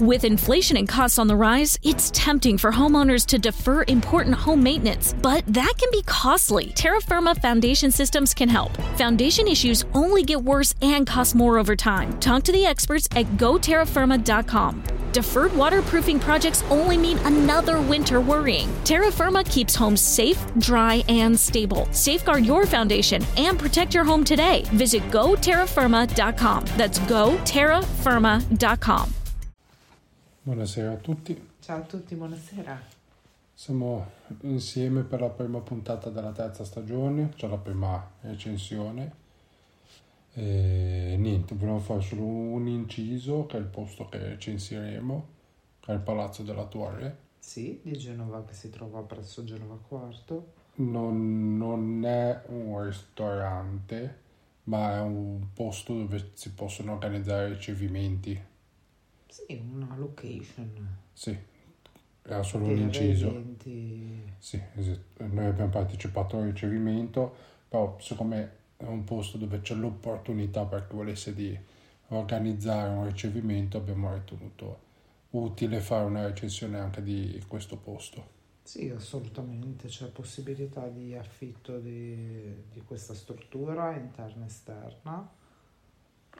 With inflation and costs on the rise, it's tempting for homeowners to defer important home maintenance, but that can be costly. Terra Firma Foundation Systems can help. Foundation issues only get worse and cost more over time. Talk to the experts at goterrafirma.com. Deferred waterproofing projects only mean another winter worrying. Terra Firma keeps homes safe, dry, and stable. Safeguard your foundation and protect your home today. Visit goterrafirma.com. That's goterrafirma.com. Buonasera a tutti, Ciao a tutti, buonasera. siamo insieme per la prima puntata della terza stagione, cioè la prima recensione. E niente, volevo fare solo un inciso, che è il posto che recensiremo, che è il Palazzo della Torre. Sì, di Genova che si trova presso Genova Quarto. Non, non è un ristorante, ma è un posto dove si possono organizzare ricevimenti. Sì, una location. Sì, era solo un inciso. eventi. Sì, esatto. noi abbiamo partecipato al ricevimento, però secondo me è un posto dove c'è l'opportunità per chi volesse di organizzare un ricevimento, abbiamo ritenuto utile fare una recensione anche di questo posto. Sì, assolutamente, c'è possibilità di affitto di, di questa struttura interna e esterna.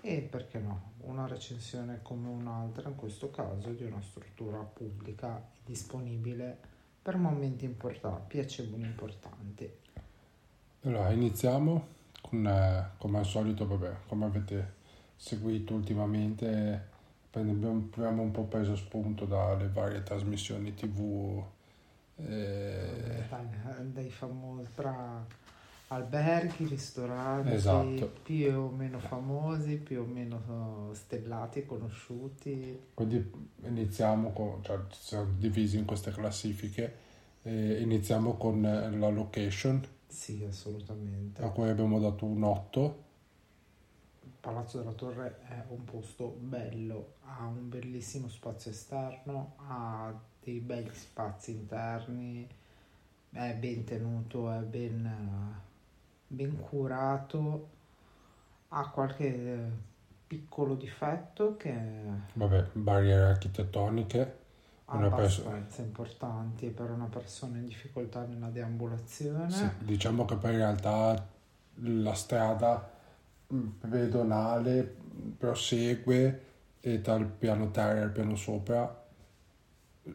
E perché no, una recensione come un'altra, in questo caso di una struttura pubblica e disponibile per momenti importanti, piacevoli importanti. Allora, iniziamo con, eh, come al solito, vabbè, come avete seguito ultimamente, abbiamo un po' preso spunto dalle varie trasmissioni tv. eh, Dai, dai famosi tra alberghi, ristoranti Esatto. più o meno famosi, più o meno stellati, conosciuti. Quindi iniziamo con, cioè siamo divisi in queste classifiche, e iniziamo con eh, la location, Sì, assolutamente. a cui abbiamo dato un 8. Il Palazzo della Torre è un posto bello, ha un bellissimo spazio esterno, ha dei belli spazi interni, è ben tenuto, è ben, eh, ben curato, ha qualche eh, piccolo difetto che Vabbè, barriere architettoniche, una persona. abbastanza importanti per una persona in difficoltà nella deambulazione. Sì, diciamo che poi in realtà la strada mh, pedonale prosegue e dal piano terra al piano sopra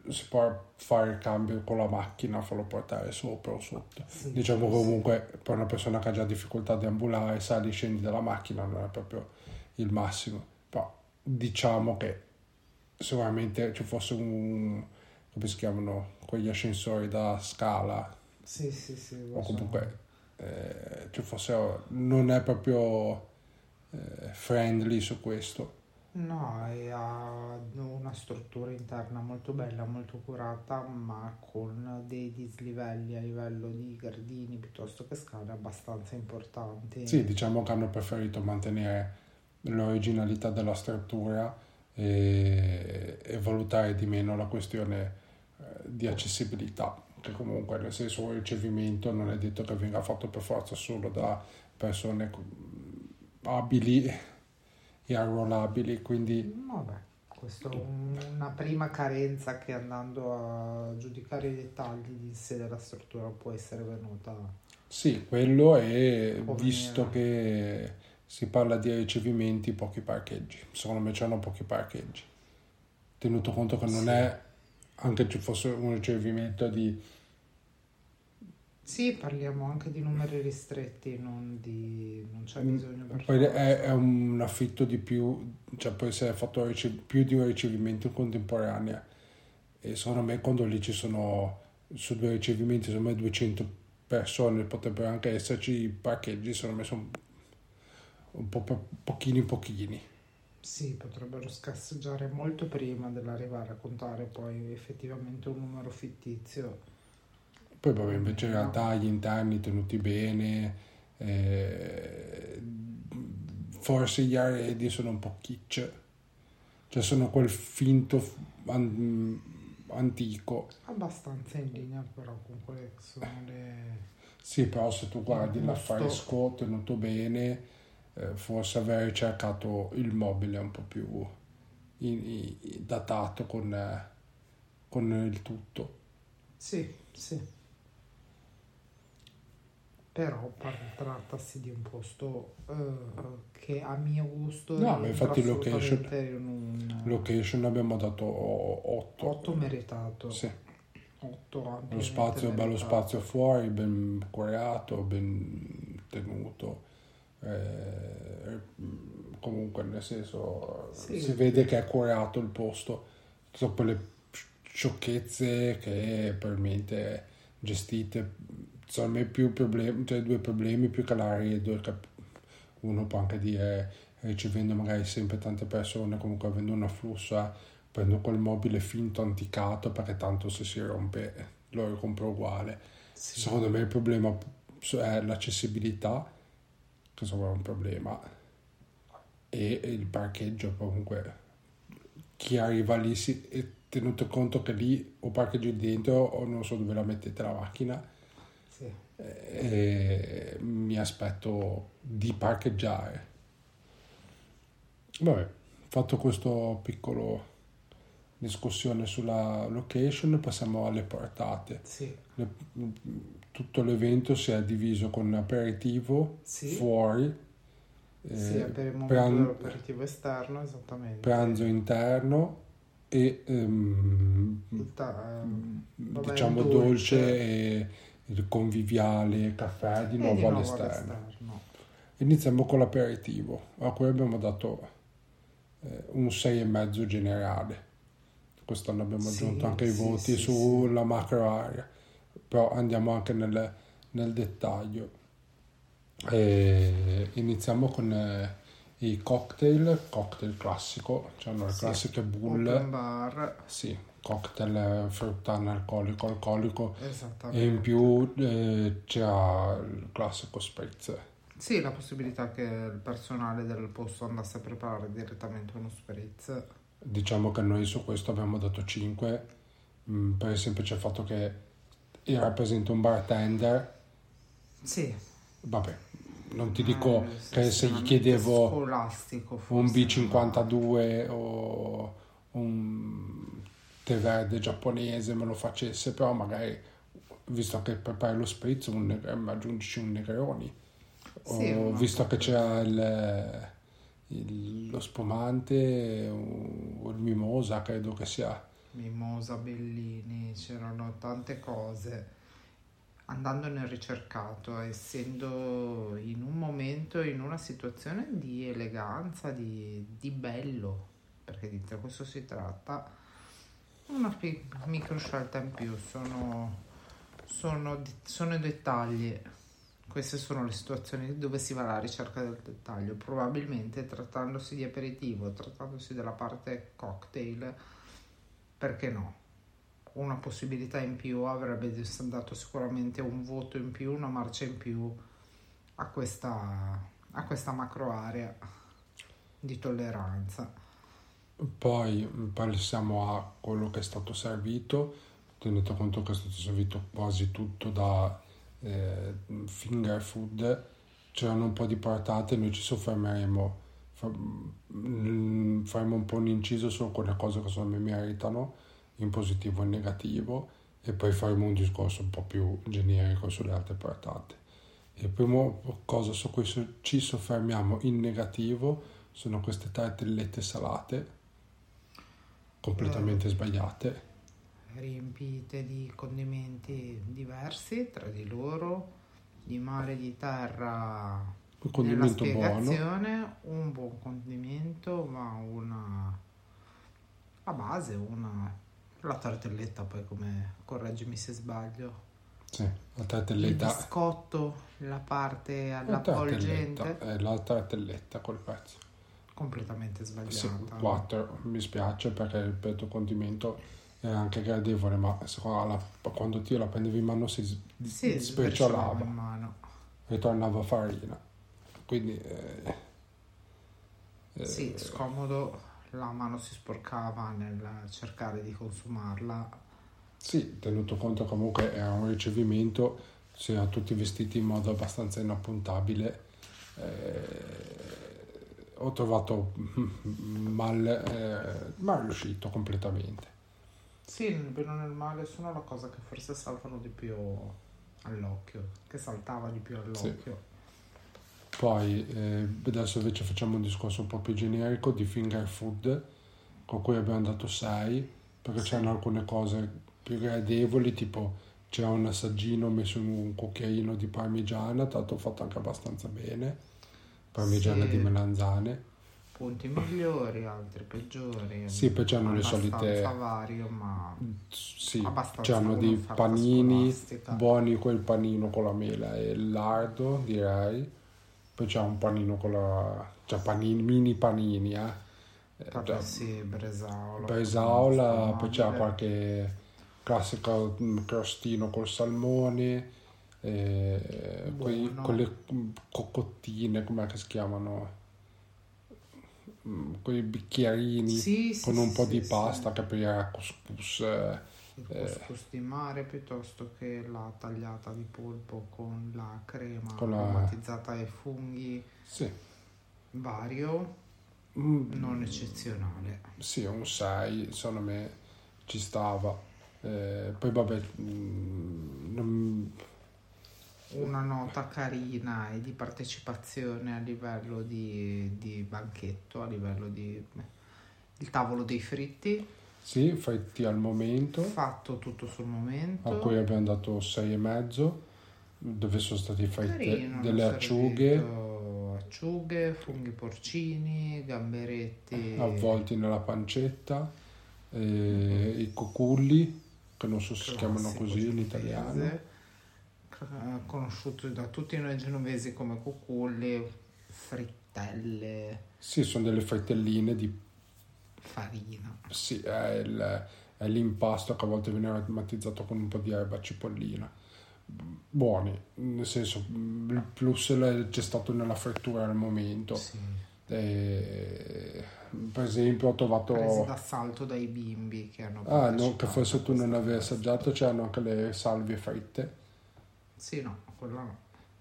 si può fare il cambio con la macchina, farlo portare sopra o sotto. Sì, Diciamo sì. comunque per una persona che ha già difficoltà di ambulare, sali e scendi dalla macchina non è proprio il massimo. Però diciamo che sicuramente ci fosse un come si chiamano quegli ascensori da scala Sì, sì, sì, o comunque eh, ci fosse non è proprio eh, friendly su questo. No, ha una struttura interna molto bella, molto curata, ma con dei dislivelli a livello di gradini piuttosto che scale abbastanza importanti. Sì, diciamo che hanno preferito mantenere l'originalità della struttura e, e valutare di meno la questione eh, di accessibilità, che comunque nel senso il ricevimento non è detto che venga fatto per forza solo da persone mm, abili e arruolabili, quindi Vabbè, questa è un- una prima carenza che andando a giudicare i dettagli in sé della struttura può essere venuta. sì, quello è visto che si parla di ricevimenti, pochi parcheggi. Secondo me c'erano pochi parcheggi. Tenuto conto che non Sì. è, anche ci fosse un ricevimento di... Sì, parliamo anche di numeri ristretti, non di... non c'è bisogno per Mm, Poi è, è un affitto di più, cioè può essere fatto più di un ricevimento in contemporanea. E secondo me quando lì ci sono su due ricevimenti, secondo me 200 persone, potrebbero anche esserci i parcheggi, secondo me sono un po' po- pochini pochini. Sì, potrebbero scasseggiare molto prima dell'arrivare a contare poi effettivamente un numero fittizio. Poi vabbè, invece in realtà gli interni tenuti bene, eh, forse gli arredi sono un po' kitsch, cioè sono quel finto an- antico. Abbastanza in linea però con quelle che sono le... Sì, però se tu guardi Il l'affresco tenuto bene, eh, forse avrei cercato il mobile un po' più in- in- datato con, eh, con il tutto. Sì, sì. Però trattasi di un posto eh, che a mio gusto No, ma infatti location- un Location abbiamo dato 8. 8 meritato. Sì. 8 Lo spazio, bello spazio fuori, ben curato, ben tenuto. Eh, comunque, nel senso, Sì. si vede che è curato il posto. Dopo le sciocchezze che probabilmente gestite, a me più problemi, cioè due problemi più che l'arredo. che Uno può anche dire, ricevendo magari sempre tante persone, comunque avendo un afflusso, eh, prendo quel mobile finto anticato perché tanto se si rompe lo ricompro uguale. Sì. Secondo me il problema è l'accessibilità, che è un problema, e il parcheggio comunque. Chi arriva lì si è tenuto conto che lì o parcheggi dentro o non so dove la mettete la macchina. E mi aspetto di parcheggiare. Vabbè, fatto questo piccolo discussione sulla location, passiamo alle portate. Sì. Le- tutto l'evento si è diviso con aperitivo Sì. fuori, eh, Sì, momento pran- dell'aperitivo esterno, esattamente. pranzo interno e ehm, Tutta, ehm, vabbè, diciamo il dolce e il conviviale caffè di e nuovo, di nuovo all'esterno. all'esterno. Iniziamo con l'aperitivo, a cui abbiamo dato eh, un 6,5 generale. Quest'anno abbiamo Sì, aggiunto anche i sì, voti sì, sulla macro area, però andiamo anche nel, nel dettaglio. E iniziamo con eh, i cocktail, cocktail classico, cioè Sì. classiche bull, Open bar, sì, cocktail eh, frutta analcolico, alcolico esattamente. e in più eh, c'era il classico spritz. Sì, la possibilità che il personale del posto andasse a preparare direttamente uno spritz. Diciamo che noi su questo abbiamo dato 5 mh, per il semplice fatto che era presente un bartender. Sì. Vabbè, non ti dico Eh, che se gli chiedevo un forse, B52 o un tè verde giapponese me lo facesse, però magari visto che prepari lo spritz un, neg- mi aggiungi un negroni. Sì, o visto che c'era il, il- lo spumante o il mimosa, credo che sia. Mimosa, Bellini, c'erano tante cose. Andando nel ricercato, essendo in un momento, in una situazione di eleganza, di, di bello, perché di questo si tratta, una micro scelta in più, sono, sono, sono i dettagli. Queste sono le situazioni dove si va alla ricerca del dettaglio. Probabilmente trattandosi di aperitivo, trattandosi della parte cocktail, perché no? Una possibilità in più avrebbe dato sicuramente un voto in più, una marcia in più a questa, a questa macro area di tolleranza. Poi passiamo a quello che è stato servito, tenendo conto che è stato servito quasi tutto da eh, finger food, c'erano un po' di portate, noi ci soffermeremo, mh, faremo un po' un inciso su quelle cose che secondo me meritano, in positivo e in negativo, e poi faremo un discorso un po' più generico sulle altre portate. Il primo cosa su cui ci soffermiamo in negativo sono queste tartellette salate, completamente sbagliate. riempite di condimenti diversi tra di loro, di mare di terra Un condimento buono, un buon condimento, ma una a base, una la tartelletta poi come correggimi se sbaglio. sì, la Il tartelletta, biscotto, la parte la all'avvolgente. tartelletta, è la tartelletta col pezzo. Completamente sbagliata. 4 mi spiace perché ripeto il condimento è anche gradevole ma la- quando ti la prendevi in mano si s- Sì, sbriciolava sbriciolava in mano. ritornava farina quindi eh, eh, Sì, scomodo, la mano si sporcava nel cercare di consumarla. sì, tenuto conto comunque era un ricevimento si erano tutti vestiti in modo abbastanza inappuntabile eh, ho trovato mal, eh, mal riuscito completamente. Sì, nel bene o nel male sono la cosa che forse saltano di più all'occhio, che saltava di più all'occhio. Poi eh, adesso invece facciamo un discorso un po' più generico di finger food con cui abbiamo dato 6 perché c'erano alcune cose più gradevoli tipo c'era un assaggino messo in un cucchiaino di parmigiana tanto fatto anche abbastanza bene parmigiana Sì. di melanzane Punti migliori, altri peggiori. Sì, poi c'hanno le Abbastanza solite- vario, ma sì una dei panini buoni quel panino con la mela e il lardo direi poi c'è un panino con la cioè panini, mini panini eh. Eh, Vabbè, sì, Bresaola. Bresaola, poi Sformabile. qualche classico mm, crostino col salmone, eh, quei- Buono. quelle mm, cocottine, come si chiamano? Mm, Quei bicchierini Sì, sì, con un sì, po' sì, di sì. pasta che poi era couscous. eh, Il couscous di mare piuttosto che la tagliata di polpo con la crema Con la- aromatizzata ai funghi sì. vario, Mm, non eccezionale. Sì, un 6, secondo me ci stava. Eh, poi vabbè, mm, non- Una nota carina e di partecipazione a livello di, di banchetto, a livello di il tavolo dei fritti, sì, fritti al momento. fatto tutto sul momento. a cui abbiamo dato 6,5 dove sono stati fatti delle acciughe? acciughe, funghi porcini, gamberetti. Avvolti nella pancetta eh, i coculli che non so se si chiamano così in italiano conosciuto da tutti noi genovesi come cuculli, frittelle, sì sono delle frittelline di farina. sì è, il- è l'impasto che a volte viene aromatizzato con un po' di erba cipollina. Buoni nel senso il plus c'è stato nella frittura al momento. Sì. Eh, per esempio ho trovato Presi d'assalto dai bimbi che hanno Ah, no, che forse tu non avevi assaggiato, c'erano anche le salvie fritte, Sì, no, quella no.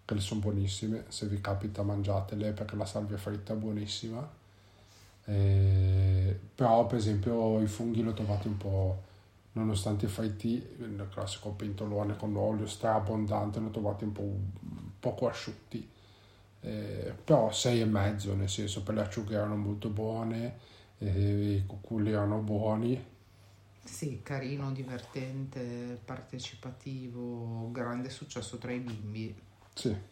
che le sono buonissime, se vi capita mangiatele perché la salvia fritta è buonissima. Eh, però per esempio i funghi l'ho trovati un po', nonostante i fritti, il classico pentolone con olio straabbondante, l'ho trovati un po' poco asciutti. Eh, però sei e mezzo, nel senso per le acciughe erano molto buone, eh, i cuculli erano buoni, Sì, carino, divertente, partecipativo, grande successo tra i bimbi. sì.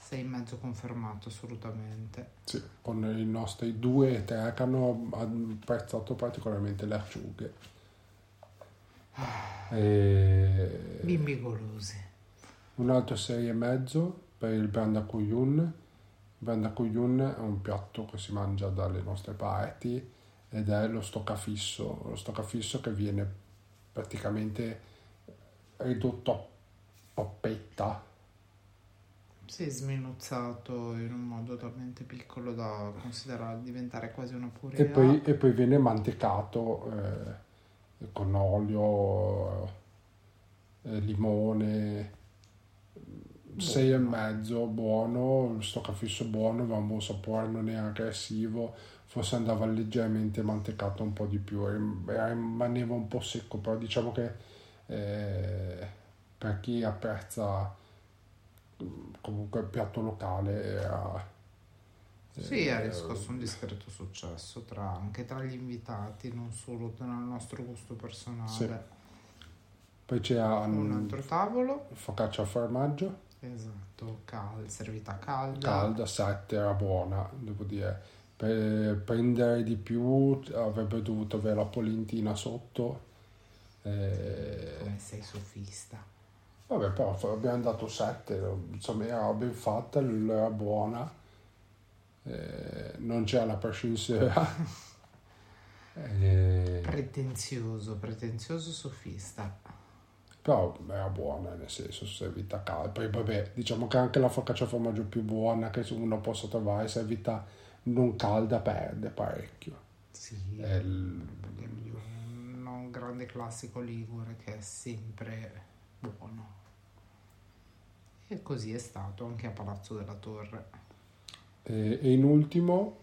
Sei in mezzo confermato assolutamente. Sì, con i nostri due tre che hanno apprezzato particolarmente le acciughe. E Bimbi golosi. un altro 6 e mezzo per il Banda Kuyun. Il Banda Kuyun è un piatto che si mangia dalle nostre parti ed è lo stoccafisso, lo stoccafisso che viene praticamente ridotto a pappetta Sì, sminuzzato in un modo talmente piccolo da considerare diventare quasi una purea. e poi, e poi viene mantecato eh, con olio, eh, limone, sei e mezzo, buono, stoccafisso buono, aveva un buon sapore, non è aggressivo, forse andava leggermente mantecato un po' di più, rim- rimaneva un po' secco, però diciamo che eh, per chi apprezza comunque il piatto locale era... Sì, ha eh, riscosso un discreto successo tra- anche tra gli invitati, non solo nel nostro gusto personale. Sì. Poi c'era Un mm, altro tavolo, focaccia al formaggio, esatto, cal- servita calda. calda, 7, era buona, devo dire. Per prendere di più avrebbe dovuto avere la polentina sotto. Eh, Come sei sofista. vabbè, però abbiamo dato 7, insomma era ben fatta, era buona. eh, non c'è la prescinzione. eh, Pretenzioso, pretenzioso sofista. però era buona, nel senso, servita calda. Poi vabbè, diciamo che anche la focaccia formaggio più buona che uno possa trovare, servita non calda, perde parecchio. Sì, È il- un un grande classico ligure che è sempre buono. E così è stato anche a Palazzo della Torre. E, e in ultimo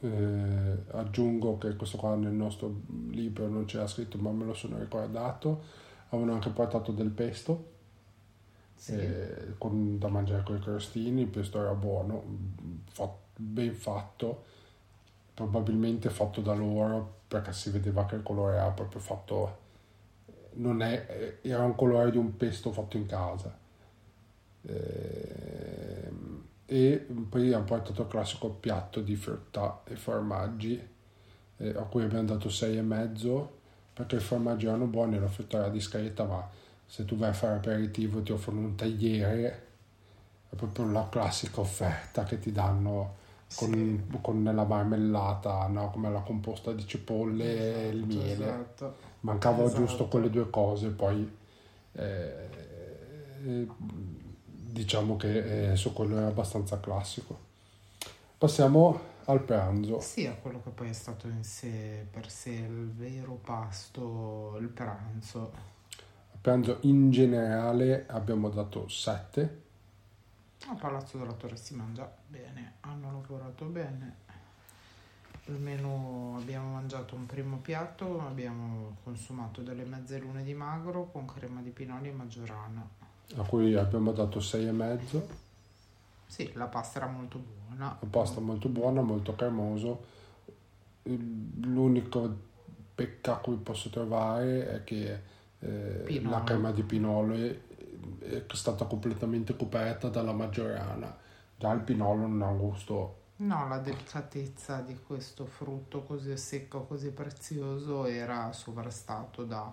eh, aggiungo che questo qua nel nostro libro non c'era scritto ma me lo sono ricordato, avevano anche portato del pesto Sì, eh, con- da mangiare con i crostini, il pesto era buono, fa- ben fatto, probabilmente fatto da loro perché si vedeva che il colore era proprio fatto, non è, era un colore di un pesto fatto in casa. Ehm, e poi hanno portato il classico piatto di frutta e formaggi eh, a cui abbiamo dato 6,5 perché i formaggi erano buoni e la frutta era discreta ma se tu vai a fare aperitivo ti offrono un tagliere è proprio la classica offerta che ti danno con, con la marmellata no? come la composta di cipolle e il Esatto, miele esatto. mancava Esatto. giusto quelle due cose poi eh, eh, diciamo che eh, su quello era abbastanza classico passiamo al pranzo Sì, a quello che poi è stato in sé per sé il vero pasto, il pranzo. al pranzo in generale abbiamo dato 7 A Palazzo della Torre si mangia bene, hanno lavorato bene. Il menù abbiamo mangiato un primo piatto, abbiamo consumato delle mezze lune di magro con crema di pinoli e maggiorana. a cui abbiamo dato 6,5 Sì, la pasta era molto buona. la pasta molto buona molto cremoso l'unico pecca a cui posso trovare è che eh, la crema di pinolo è, stata completamente coperta dalla maggiorana già il pinolo non ha un gusto No, la delicatezza di questo frutto così secco, così prezioso era sovrastato da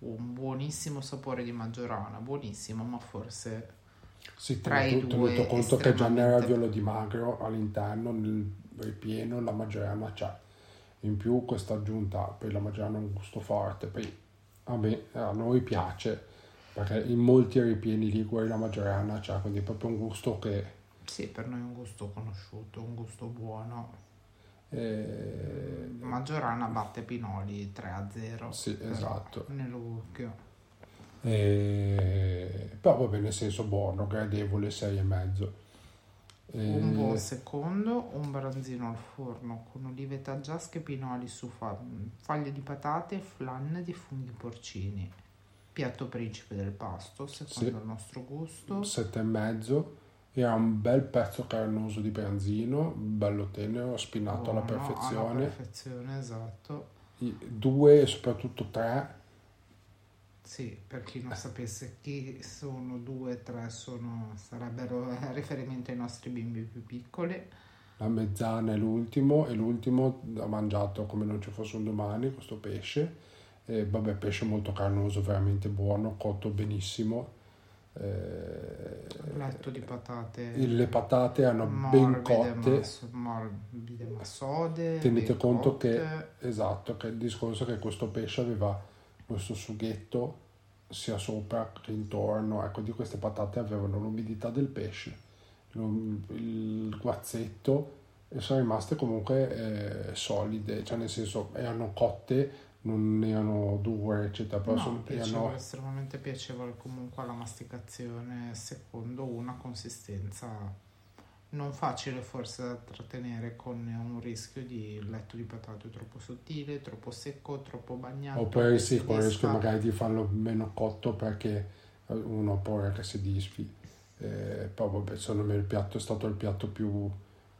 un buonissimo sapore di maggiorana, buonissimo, ma forse Sì, Tra i tenuto, due tenuto conto che già nel raviolo di magro all'interno, nel ripieno, la maggiorana c'è. In più questa aggiunta, poi la maggiorana ha un gusto forte, poi a, me, a noi piace, perché in molti ripieni liguri la maggiorana c'è, quindi è proprio un gusto che... sì, per noi è un gusto conosciuto, un gusto buono. eh, Maggiorana batte Pinoli 3 a 0. Sì, esatto. Nell'occhio. eh, però vabbè, nel senso buono, gradevole, 6,5. Un Eh, buon secondo, un branzino al forno con olive taggiasche, pinoli su fa- foglie di patate, flan di funghi porcini. Piatto principe del pasto, secondo Sì. il nostro gusto. sette e mezzo era un bel pezzo carnoso di branzino bello tenero spinato alla Buono, perfezione Alla perfezione, esatto. I- due e soprattutto tre Sì, per chi non sapesse chi sono due, tre sono, sarebbero eh, riferimento ai nostri bimbi più piccoli. la mezzana e l'ultimo e l'ultimo ha mangiato come non ci fosse un domani questo pesce e vabbè pesce molto carnoso veramente buono cotto benissimo Eh, Letto di patate le patate erano ben morbide, cotte ma, so- morbide ma sode. tenete ben conto cotte. che esatto che il discorso è che questo pesce aveva questo sughetto sia sopra che intorno ecco di queste patate avevano l'umidità del pesce il guazzetto e sono rimaste comunque eh, solide cioè nel senso erano cotte non erano dure eccetera però No, sono- piacevole, erano estremamente piacevole comunque alla masticazione secondo una consistenza non facile forse da trattenere con un rischio di letto di patate troppo sottile, troppo secco, troppo bagnato. oppure sì con il rischio magari di farlo meno cotto perché eh, uno ha paura che si disfi eh, poi vabbè secondo me il piatto è stato il piatto più,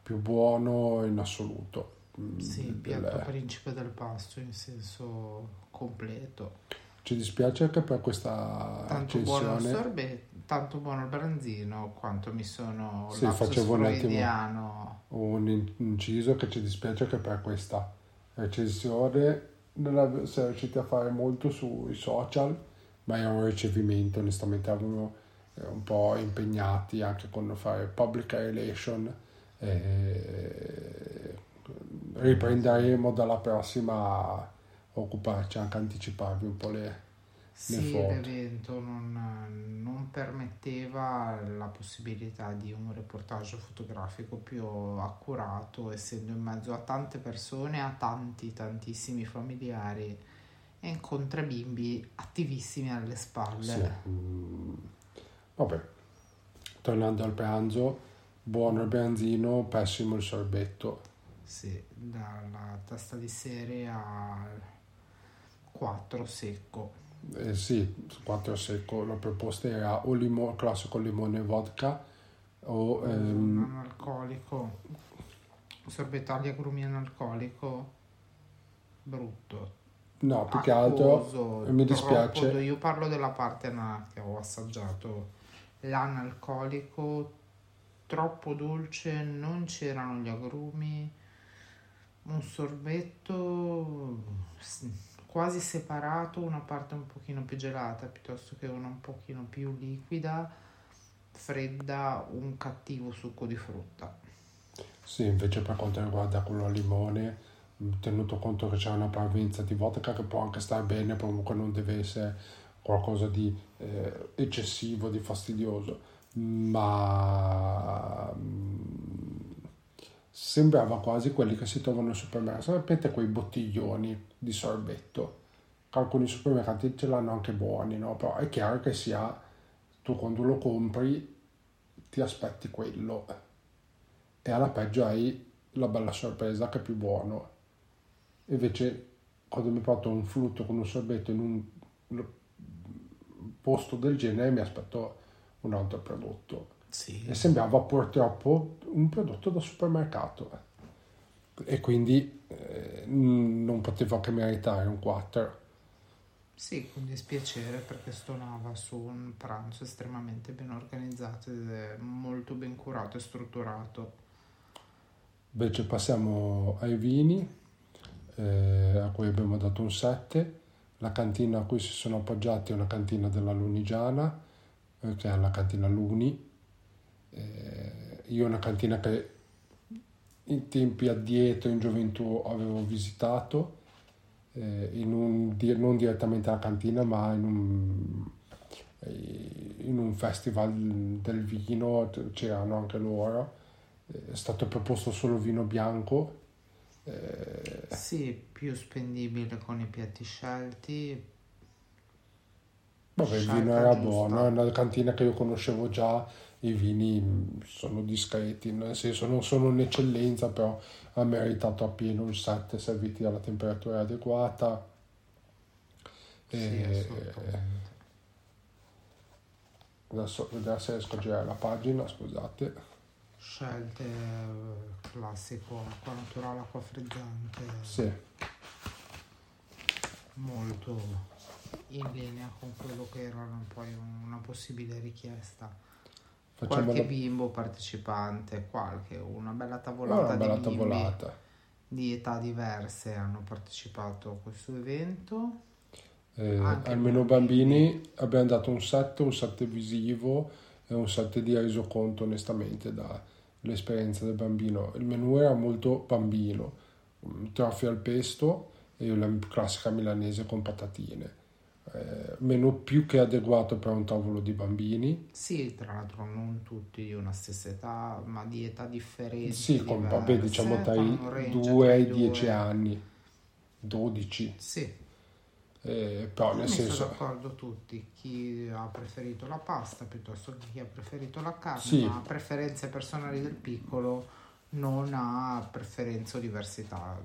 più buono in assoluto Sì, il del- piatto principe del pasto in senso completo. ci dispiace che per questa Tanto buono il sorbet, tanto buono il branzino, quanto mi sono Sì, facevo un attimo- un in- inciso che ci dispiace che per questa recensione non si è riusciti a fare molto sui social ma era un ricevimento onestamente eh, un po' impegnati anche con fare public relation E riprenderemo dalla prossima a occuparci, anche anticiparvi un po' le, sì, l'evento non, non, permetteva la possibilità di un reportage fotografico più accurato, essendo in mezzo a tante persone, a tanti, tantissimi familiari e incontra bimbi attivissimi alle spalle. Sì. Mm. Vabbè, tornando al pranzo, buono il branzino, pessimo il sorbetto. Sì, dalla testa di serie al 4 secco. Eh, sì, 4 secco, la proposta era o limo, classico limone e vodka o... Ehm... Un alcolico, sorbetto agli agrumi analcolico, brutto. No, più che altro mi dispiace. Troppo, io parlo della parte che ho assaggiato. L'analcolico troppo dolce, non c'erano gli agrumi, un sorbetto quasi separato, una parte un pochino più gelata piuttosto che una un pochino più liquida, fredda, un cattivo succo di frutta. Sì, invece per quanto riguarda quello al limone, tenuto conto che c'è una parvenza di vodka che può anche stare bene, comunque non deve essere qualcosa di eh, eccessivo, di fastidioso, ma sembrava quasi quelli che si trovano al supermercato. Sapete quei bottiglioni di sorbetto? Alcuni supermercati ce l'hanno anche buoni, no? Però è chiaro che sia tu quando lo compri ti aspetti quello e alla peggio hai la bella sorpresa che è più buono. Invece quando mi porto un frutto con un sorbetto in un posto del genere mi aspetto un altro prodotto sì. e sembrava purtroppo un prodotto da supermercato e quindi eh, non potevo che meritare un 4. Sì, con dispiacere perché stonava su un pranzo estremamente ben organizzato ed molto ben curato e strutturato. Invece passiamo ai vini, eh, a cui abbiamo dato un 7. La cantina a cui si sono appoggiati è una cantina della Lunigiana, eh, che è la cantina Luni, eh, io una cantina che in tempi addietro, in gioventù, avevo visitato, eh, in un, non direttamente alla cantina, ma in un, eh, in un festival del vino, c'erano anche loro, è stato proposto solo vino bianco. Eh, sì, più spendibile con i piatti scelti. Vabbè, il vino era giusta. buono, è una cantina che io conoscevo già i vini sono discreti, nel senso non sono un'eccellenza, però ha meritato appieno il 7 serviti alla temperatura adeguata. E adesso vedrà se riesco a girare la pagina, scusate. Scelte eh, classico, acqua naturale, acqua frizzante. Sì. Molto in linea con quello che era poi una possibile richiesta Facciamo qualche la... bimbo partecipante, qualche, una bella tavolata, una bella di, tavolata. di età diverse hanno partecipato a questo evento. Eh, almeno bambini, bambini abbiamo dato un set, un set visivo e un set di resoconto onestamente dall'esperienza del bambino. Il menù era molto bambino, trofie al pesto e la classica milanese con patatine eh, menù più che adeguato per un tavolo di bambini. Sì, tra l'altro non tutti di una stessa età, ma di età differenti. Sì, con, vabbè, diciamo dai 2 ai 10 anni, 12. Sì. Eh, però nel senso... sono d'accordo tutti, chi ha preferito la pasta piuttosto che chi ha preferito la carne, sì. ma preferenze personali del piccolo non ha preferenze o diversità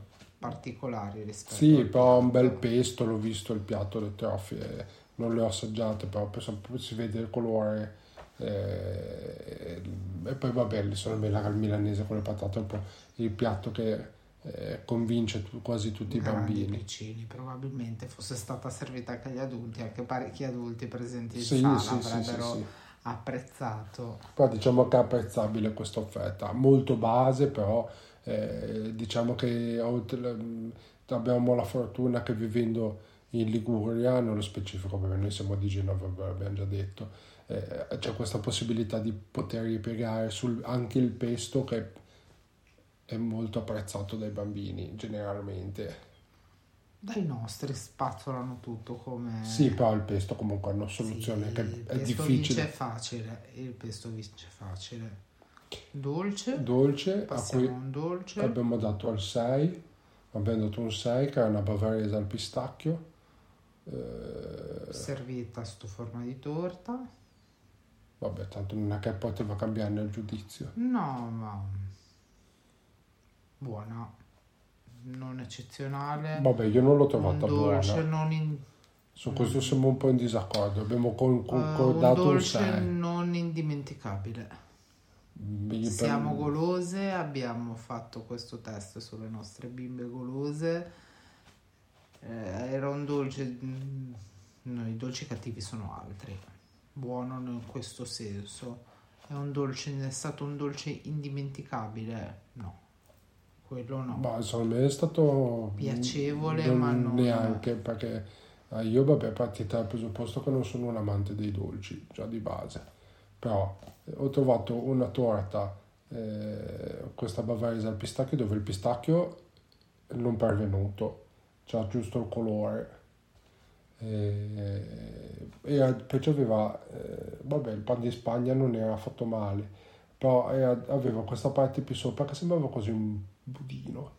particolari rispetto Sì, però un bel pesto, l'ho visto il piatto le trofie, non le ho assaggiate, però si vede il colore eh, e poi vabbè, sono il milanese con le patate, un po' il piatto che eh, convince quasi tutti i bambini. Piccini, probabilmente fosse stata servita anche agli adulti, anche parecchi adulti presenti in sì, sala sì, avrebbero sì, apprezzato. Poi diciamo che è apprezzabile questa offerta, molto base però eh, diciamo che abbiamo la fortuna che vivendo in Liguria, nello specifico perché noi siamo di Genova, ve l'abbiamo già detto, eh, c'è questa possibilità di poter ripiegare sul, anche il pesto che è molto apprezzato dai bambini generalmente. Dai nostri spazzolano tutto come... Sì, però il pesto comunque è una soluzione Sì, che il è pesto difficile. vince facile, il pesto vince facile. Dolce, Dolce, a cui un dolce. abbiamo dato al 6, abbiamo dato un 6 che è una bavarese al pistacchio. Eh, servita sotto forma di torta. vabbè, tanto non è che poteva cambiare il giudizio. No, ma buona, non eccezionale. Vabbè, io non l'ho un trovata dolce buona. non in- Su questo siamo un po' in disaccordo. Abbiamo con- eh, un concordato un dolce 6. non indimenticabile. Siamo golose, abbiamo fatto questo test sulle nostre bimbe golose. Eh, era un dolce, mm, no, i dolci cattivi sono altri. Buono in questo senso. È un dolce, è stato un dolce indimenticabile? No, quello no. Ma secondo me è stato Piacevole, non ma non- neanche perché eh, io vabbè partita dal presupposto che non sono un amante dei dolci già di base però ho trovato una torta eh, questa bavarese al pistacchio dove il pistacchio non pervenuto c'ha giusto il colore. Eh, e invece aveva eh, vabbè il pan di Spagna non era fatto male però era- aveva questa parte più sopra che sembrava quasi un budino.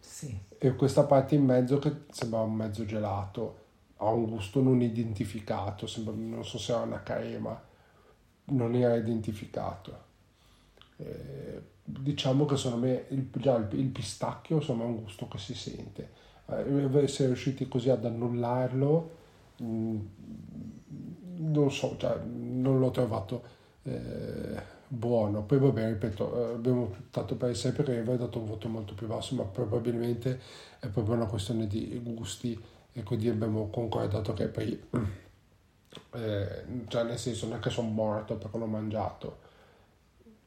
Sì, e questa parte in mezzo che sembrava un mezzo gelato ha un gusto non identificato sembra- non so se era una crema non era identificato. Eh, diciamo che secondo me il, già il, il pistacchio insomma è un gusto che si sente. Eh, essere riusciti così ad annullarlo mh, non so cioè, non l'ho trovato eh, buono. Poi vabbè ripeto eh, abbiamo optato per il 6 perché avevo dato un voto molto più basso ma probabilmente è proprio una questione di gusti e quindi abbiamo concordato che poi eh, cioè nel senso non è che sono morto perché l'ho mangiato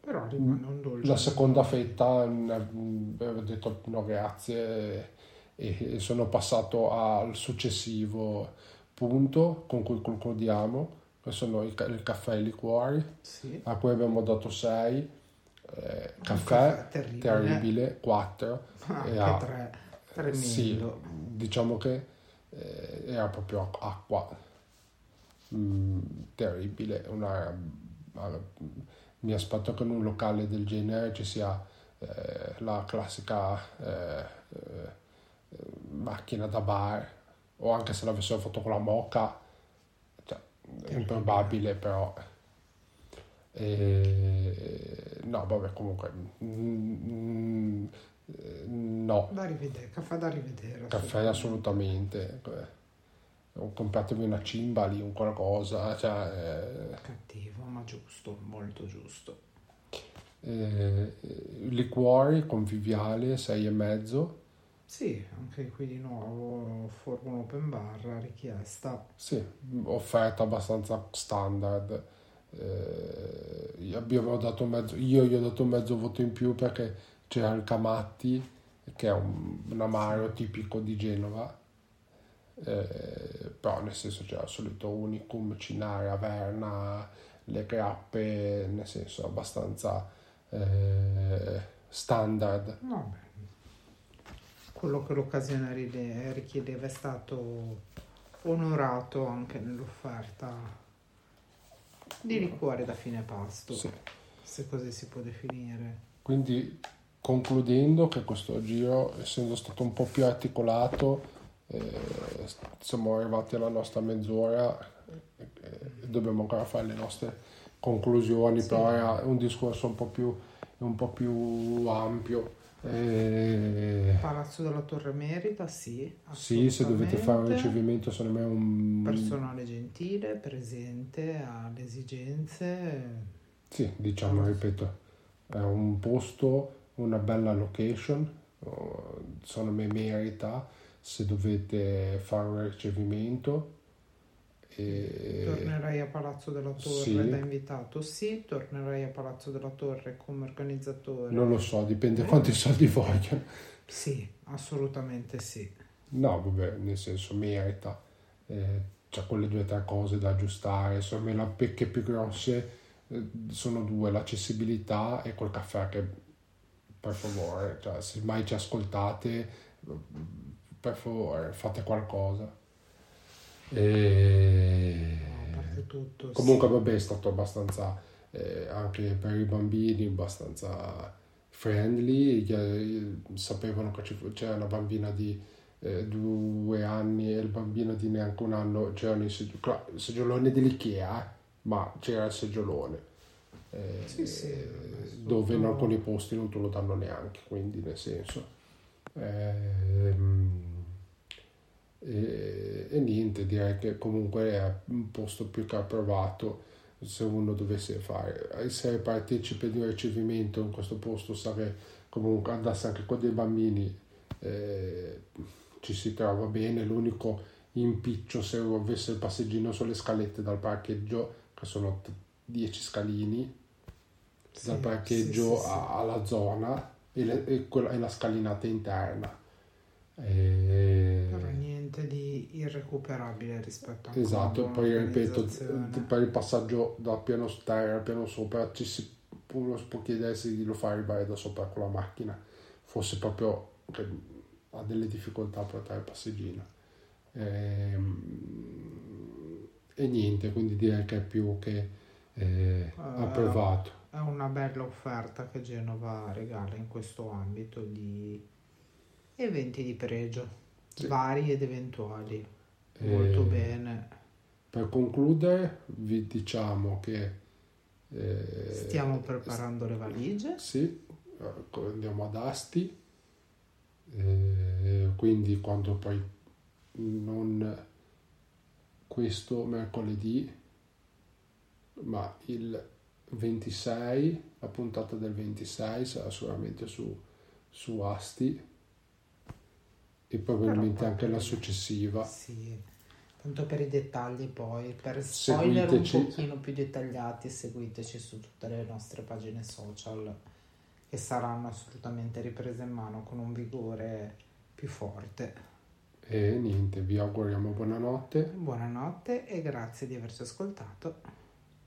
però rimane un dolce. la seconda fetta mm, avevo detto no grazie e, e sono passato al successivo punto con cui concludiamo che sono il, ca- il caffè e i liquori Sì. a cui abbiamo dato 6 caffè, caffè terribile. terribile 4 Anche e a- tre, tremendo. sì, diciamo che eh, era proprio acqua Mm, terribile una, mi aspetto che in un locale del genere ci sia eh, la classica eh, eh, macchina da bar o anche se l'avessero fatto con la moca cioè, è improbabile però E- no vabbè comunque mm, eh, no. Da rivedere, caffè da rivedere. caffè assolutamente o compratevi una cimba lì un qualcosa cioè Cattivo, ma giusto, molto giusto. eh, eh, liquori conviviale 6 e mezzo Sì, anche qui di nuovo forma open bar richiesta. sì offerta abbastanza standard eh, abbiamo dato mezzo io gli ho dato mezzo voto in più perché c'era il Camatti che è un, un amaro tipico di Genova eh, però nel senso c'era il solito unicum Cinare, Averna le grappe nel senso abbastanza eh, standard No. Quello che l'occasione richiedeva è stato onorato anche nell'offerta di liquore da fine pasto, Sì. se così si può definire. Quindi concludendo che questo giro, essendo stato un po' più articolato, eh, siamo arrivati alla nostra mezz'ora e e dobbiamo ancora fare le nostre conclusioni, Sì. però era un discorso un po' più, un po' più ampio. Eh, Palazzo della Torre Merita, sì. sì, se dovete fare un ricevimento, secondo me è un... Personale gentile, presente alle esigenze. Sì, diciamo, ripeto, è un posto, una bella location, oh, secondo me merita se dovete fare un ricevimento. E... Tornerai a Palazzo della Torre Sì. da invitato? Sì. Tornerai a Palazzo della Torre come organizzatore? Non lo so, dipende quanti soldi vogliono. Sì, assolutamente sì. No, vabbè, nel senso merita. Eh, c'ha quelle due o tre cose da aggiustare. Me le pecche più grosse eh, sono due, l'accessibilità e quel caffè che per favore, cioè, se mai ci ascoltate, per favore, fate qualcosa. E... Tutto, Comunque, sì. vabbè, è stato abbastanza eh, anche per i bambini, abbastanza friendly. Sapevano che c'era una bambina di eh, due anni e il bambino di neanche un anno. C'erano i seggioloni dell'IKEA, eh, ma c'era il seggiolone. Eh, sì, sì, dove in alcuni posti non te lo danno neanche, quindi nel senso. Ehm, e, e, niente, direi che comunque è un posto più che approvato se uno dovesse fare. Essere partecipe di un ricevimento in questo posto, stare comunque andasse anche con dei bambini, eh, ci si trova bene. L'unico impiccio se avesse il passeggino sulle scalette dal parcheggio, che sono 10 scalini, sì, dal parcheggio sì, sì, alla zona e, le, e, quella, e la scalinata interna. E... Però niente di irrecuperabile rispetto a Esatto, poi ripeto, per il passaggio dal piano terra al piano sopra ci si, uno può chiedersi di lo fare arrivare da sopra con la macchina, forse proprio che ha delle difficoltà a portare il passeggino. E, ehm, e niente, quindi direi che è più che eh, uh, approvato. È una bella offerta che Genova regala in questo ambito di eventi di pregio, sì. vari ed eventuali. Molto eh, bene. Per concludere, vi diciamo che eh, stiamo preparando le valigie. Sì, andiamo ad Asti. Eh, quindi quando poi non questo mercoledì, ma il 26, la puntata del 26 sarà sicuramente su, su Asti e probabilmente anche la successiva. Sì, tanto per i dettagli poi, per spoiler seguiteci. un pochino più dettagliati, seguiteci su tutte le nostre pagine social che saranno assolutamente riprese in mano con un vigore più forte. E niente, vi auguriamo buonanotte. Buonanotte e grazie di averci ascoltato.